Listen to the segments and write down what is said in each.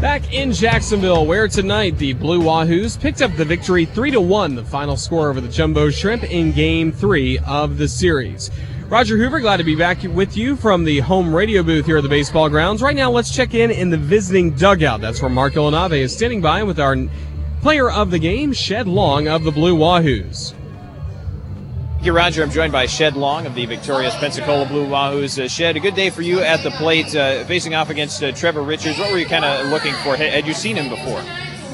Back in Jacksonville, where tonight the Blue Wahoos picked up the victory 3 to 1, the final score over the Jumbo Shrimp in game 3 of the series. Roger Hoover, glad to be back with you from the home radio booth here at the baseball grounds. Right now, let's check in in the visiting dugout. That's where Marco LaNave is standing by with our player of the game, Shed Long of the Blue Wahoos. Thank you, Roger. I'm joined by Shed Long of the victorious Pensacola Blue Wahoos. Uh, Shed, a good day for you at the plate, uh, facing off against uh, Trevor Richards. What were you kind of looking for? Had you seen him before?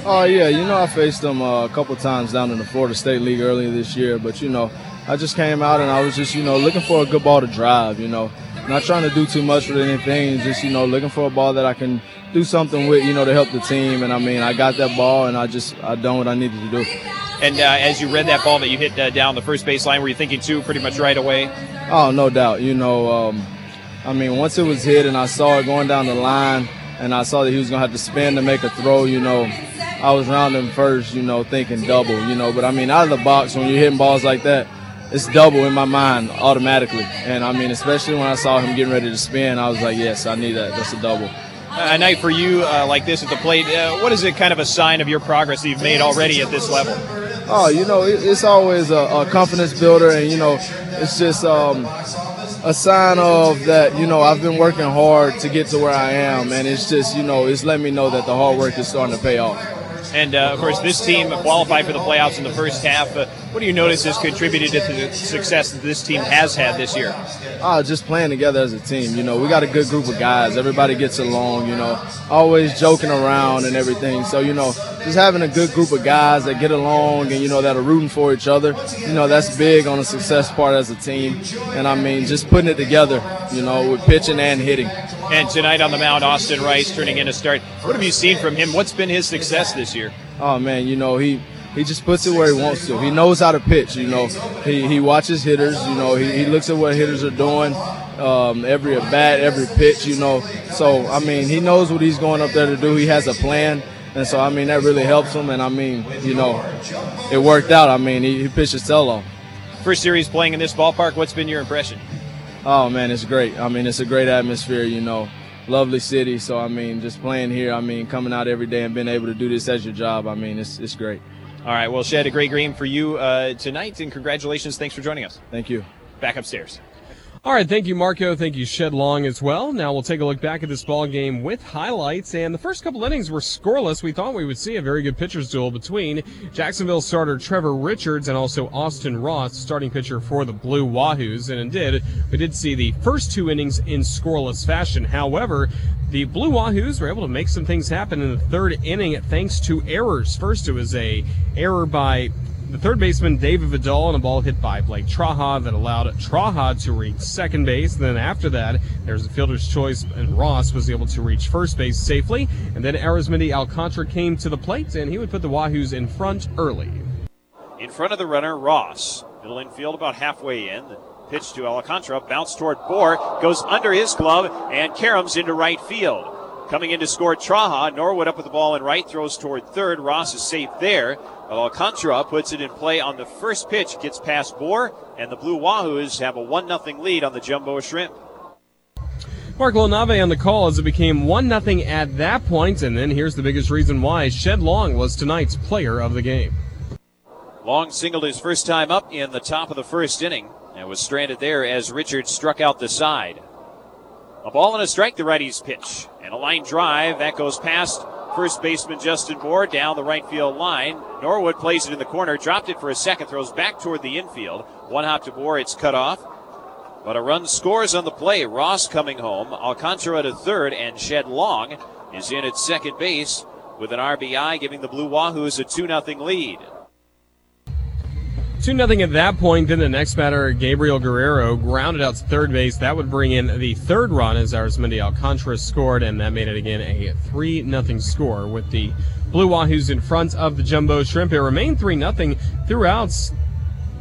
Oh yeah, you know I faced him uh, a couple times down in the Florida State League earlier this year, but you know I just came out and I was just you know looking for a good ball to drive. You know, not trying to do too much with anything, just you know looking for a ball that I can do something with, you know, to help the team. And I mean, I got that ball and I just I done what I needed to do. And uh, as you read that ball that you hit uh, down the first baseline, were you thinking too pretty much right away? Oh, no doubt. You know, um, I mean, once it was hit and I saw it going down the line and I saw that he was going to have to spin to make a throw, you know, I was rounding first, you know, thinking double, you know. But I mean, out of the box, when you're hitting balls like that, it's double in my mind automatically. And I mean, especially when I saw him getting ready to spin, I was like, yes, I need that. That's a double a night for you uh, like this at the plate, uh, what is it kind of a sign of your progress that you've made already at this level? Oh, you know, it's always a, a confidence builder, and you know, it's just um, a sign of that. You know, I've been working hard to get to where I am, and it's just you know, it's letting me know that the hard work is starting to pay off. And uh, of course, this team qualified for the playoffs in the first half. What do you notice has contributed to the success that this team has had this year? Uh, just playing together as a team. You know, we got a good group of guys. Everybody gets along. You know, always joking around and everything. So you know, just having a good group of guys that get along and you know that are rooting for each other. You know, that's big on the success part as a team. And I mean, just putting it together. You know, with pitching and hitting. And tonight on the mound, Austin Ross turning in a start. What have you seen from him? What's been his success this year? Oh man, you know he he just puts it where he wants to. He knows how to pitch. You know, he, he watches hitters. You know, he, he looks at what hitters are doing, um, every at bat, every pitch. You know, so I mean, he knows what he's going up there to do. He has a plan, and so I mean that really helps him. And I mean, you know, it worked out. I mean, he, he pitched his tail off. First series playing in this ballpark. What's been your impression? Oh man, it's great. I mean, it's a great atmosphere. You know, lovely city. So I mean, just playing here. I mean, coming out every day and being able to do this as your job. I mean, it's it's great. All right. Well, Shed, a great game for you uh, tonight, and congratulations. Thanks for joining us. Thank you. Back upstairs. All right, thank you, Marco. Thank you, Shed Long, as well. Now we'll take a look back at this ball game with highlights. And the first couple innings were scoreless. We thought we would see a very good pitcher's duel between Jacksonville starter Trevor Richards and also Austin Ross, starting pitcher for the Blue Wahoos. And indeed, we did see the first two innings in scoreless fashion. However, the Blue Wahoos were able to make some things happen in the third inning thanks to errors. First, it was a error by the third baseman David Vidal on a ball hit by Blake Trahan that allowed Trahan to reach second base. Then after that, there's a fielder's choice, and Ross was able to reach first base safely. And then Arismendy Alcantara came to the plate, and he would put the Wahoos in front early. In front of the runner, Ross. Middle infield about halfway in. The pitch to Alcantara, bounce toward Bohr, goes under his glove, and caroms into right field. Coming in to score Trahan, Norwood up with the ball in right, throws toward third. Ross is safe there. Alcantara puts it in play on the first pitch, gets past Bohr, and the Blue Wahoos have a 1 0 lead on the Jumbo Shrimp. Marco LaNave on the call as it became 1 0 at that point, and then here's the biggest reason why Shed Long was tonight's player of the game. Long singled his first time up in the top of the first inning and was stranded there as Richard struck out the side. A ball and a strike, the righty's pitch. And a line drive that goes past first baseman Justin Bohr down the right field line. Norwood plays it in the corner, dropped it for a second, throws back toward the infield. One hop to Bohr, it's cut off. But a run scores on the play. Ross coming home, Alcantara to third, and Shed Long is in at second base with an RBI, giving the Blue Wahoos a 2 0 lead. 2 0 at that point. Then the next batter, Gabriel Guerrero, grounded out to third base. That would bring in the third run as Arismendy Alcantara scored, and that made it again a 3 0 score with the Blue Wahoos in front of the Jumbo Shrimp. It remained 3 0 throughout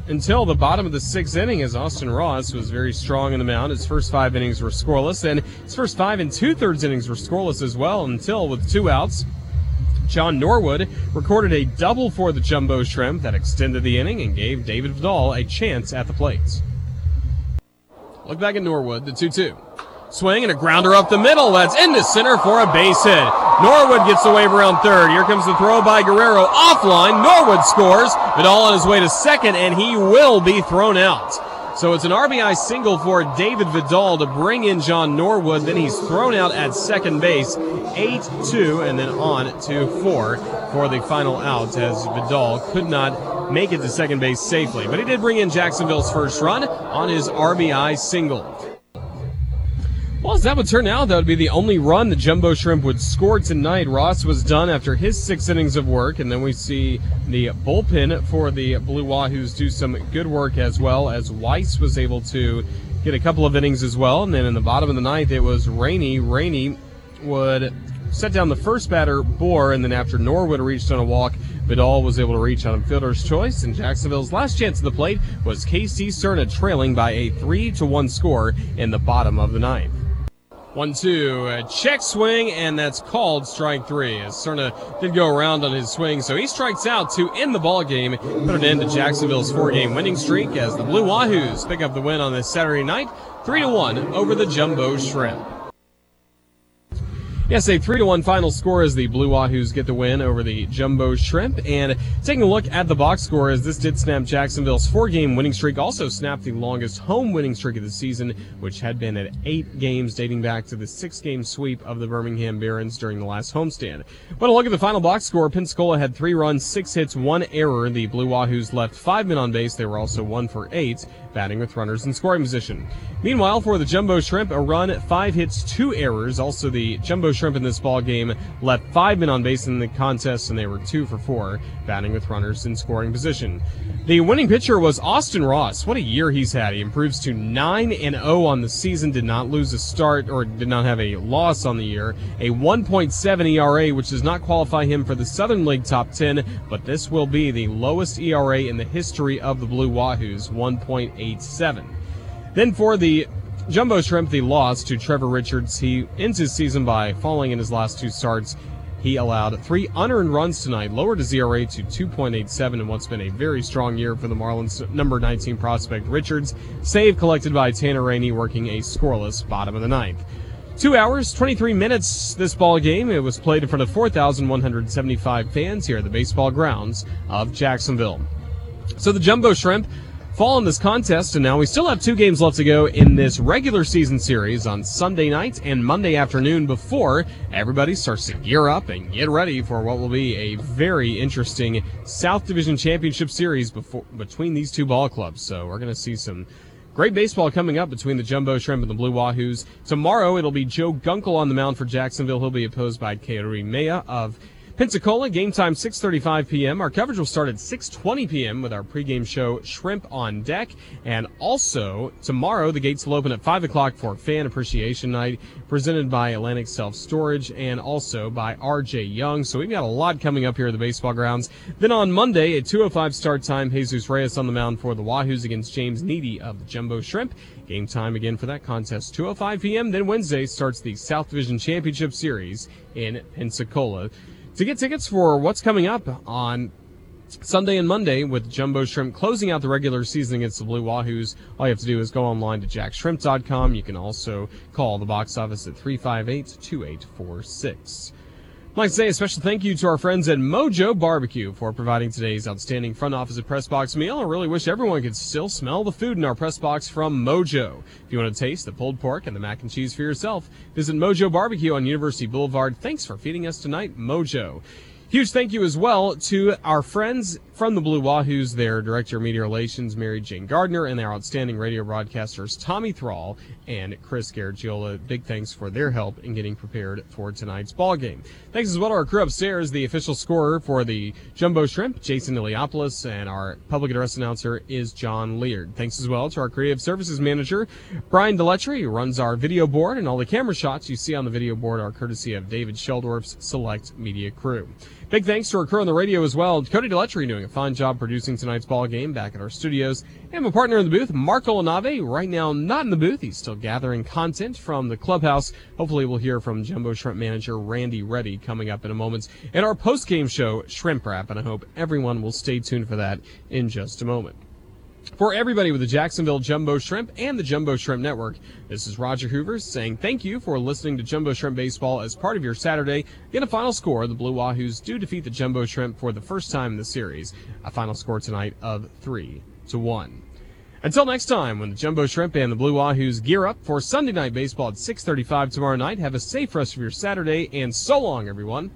until the bottom of the sixth inning as Austin Ross was very strong in the mound. His first five innings were scoreless, and his first five and two thirds innings were scoreless as well until with two outs. John Norwood recorded a double for the Jumbo Shrimp that extended the inning and gave David Vidal a chance at the plate. Look back at Norwood, the 2 2. Swing and a grounder up the middle. That's into center for a base hit. Norwood gets the wave around third. Here comes the throw by Guerrero offline. Norwood scores. Vidal on his way to second, and he will be thrown out. So it's an RBI single for David Vidal to bring in John Norwood. Then he's thrown out at second base. 8 2, and then on to 4 for the final out as Vidal could not make it to second base safely. But he did bring in Jacksonville's first run on his RBI single. Well, as that would turn out, that would be the only run the Jumbo Shrimp would score tonight. Ross was done after his six innings of work, and then we see the bullpen for the Blue Wahoos do some good work as well, as Weiss was able to get a couple of innings as well. And then in the bottom of the ninth, it was Rainey. Rainey would set down the first batter, Bohr, and then after Norwood reached on a walk, Vidal was able to reach on a fielder's choice, and Jacksonville's last chance at the plate was KC Serna trailing by a 3 to 1 score in the bottom of the ninth. One two, a check swing, and that's called strike three. As Serna did go around on his swing, so he strikes out to end the ball game, put an end to Jacksonville's four-game winning streak as the Blue Wahoos pick up the win on this Saturday night, three to one over the Jumbo Shrimp. Yes, a three to one final score as the Blue Wahoos get the win over the Jumbo Shrimp. And taking a look at the box score, as this did snap Jacksonville's four-game winning streak, also snapped the longest home winning streak of the season, which had been at eight games, dating back to the six-game sweep of the Birmingham Barons during the last homestand. But a look at the final box score, Pensacola had three runs, six hits, one error. The Blue Wahoos left five men on base. They were also one for eight, batting with runners in scoring position. Meanwhile, for the Jumbo Shrimp, a run, five hits, two errors. Also, the Jumbo Shrimp in this ball game left five men on base in the contest, and they were two for four, batting with runners in scoring position. The winning pitcher was Austin Ross. What a year he's had. He improves to 9 and 0 on the season, did not lose a start or did not have a loss on the year. A 1.7 ERA, which does not qualify him for the Southern League top 10, but this will be the lowest ERA in the history of the Blue Wahoos, 1.87. Then for the Jumbo Shrimp, the loss to Trevor Richards. He ends his season by falling in his last two starts. He allowed three unearned runs tonight, lowered his ERA to 2.87 in what's been a very strong year for the Marlins number 19 prospect Richards. Save collected by Tanner Rainey, working a scoreless bottom of the ninth. Two hours, 23 minutes this ball game. It was played in front of 4,175 fans here at the baseball grounds of Jacksonville. So the Jumbo Shrimp fall in this contest, and now we still have two games left to go in this regular season series on Sunday night and Monday afternoon before everybody starts to gear up and get ready for what will be a very interesting South Division Championship series before, between these two ball clubs. So we're going to see some Great baseball coming up between the Jumbo Shrimp and the Blue Wahoos. Tomorrow it'll be Joe Gunkel on the mound for Jacksonville. He'll be opposed by Keury Mella of Pensacola, game time 6:35 p.m. Our coverage will start at 6:20 p.m. with our pregame show Shrimp on Deck, and also tomorrow the gates will open at 5 o'clock for Fan Appreciation Night, presented by Atlantic Self Storage and also by R.J. Young. So we've got a lot coming up here at the baseball grounds. Then on Monday at 2:05 start time, Jesus Reyes on the mound for the Wahoos against James Needy of the Jumbo Shrimp. Game time again for that contest 2:05 p.m. Then Wednesday starts the South Division Championship Series in Pensacola. To get tickets for what's coming up on Sunday and Monday with Jumbo Shrimp closing out the regular season against the Blue Wahoos, all you have to do is go online to jaxshrimp.com. You can also call the box office at 358 2846. I'd like to say a special thank you to our friends at Mojo Barbecue for providing today's outstanding front office press box meal. I really wish everyone could still smell the food in our press box from Mojo. If you want to taste the pulled pork and the mac and cheese for yourself, visit Mojo Barbecue on University Boulevard. Thanks for feeding us tonight, Mojo. Huge thank you as well to our friends from the Blue Wahoos, their Director of Media Relations, Mary Jane Gardner, and their outstanding radio broadcasters, Tommy Thrall and Chris Garagiola. Big thanks for their help in getting prepared for tonight's ball game. Thanks as well to our crew upstairs, the official scorer for the Jumbo Shrimp, Jason Iliopoulos, and our public address announcer is John Leard. Thanks as well to our creative services manager, Brian Deletry, who runs our video board, and all the camera shots you see on the video board are courtesy of David Sheldorf's Select Media crew. Big thanks to our crew on the radio as well. Cody Deletry doing a fine job producing tonight's ball game back at our studios. And my partner in the booth, Marco LaNave, right now not in the booth. He's still gathering content from the clubhouse. Hopefully we'll hear from Jumbo Shrimp manager Randy Ready coming up in a moment. And our post-game show, Shrimp Wrap, and I hope everyone will stay tuned for that in just a moment. For everybody with the Jacksonville Jumbo Shrimp and the Jumbo Shrimp Network, this is Roger Hoover saying thank you for listening to Jumbo Shrimp Baseball as part of your Saturday. Get a final score. The Blue Wahoos do defeat the Jumbo Shrimp for the first time in the series. A final score tonight of 3 to 1. Until next time, when the Jumbo Shrimp and the Blue Wahoos gear up for Sunday Night Baseball at 6:35 tomorrow night, have a safe rest of your Saturday and so long everyone.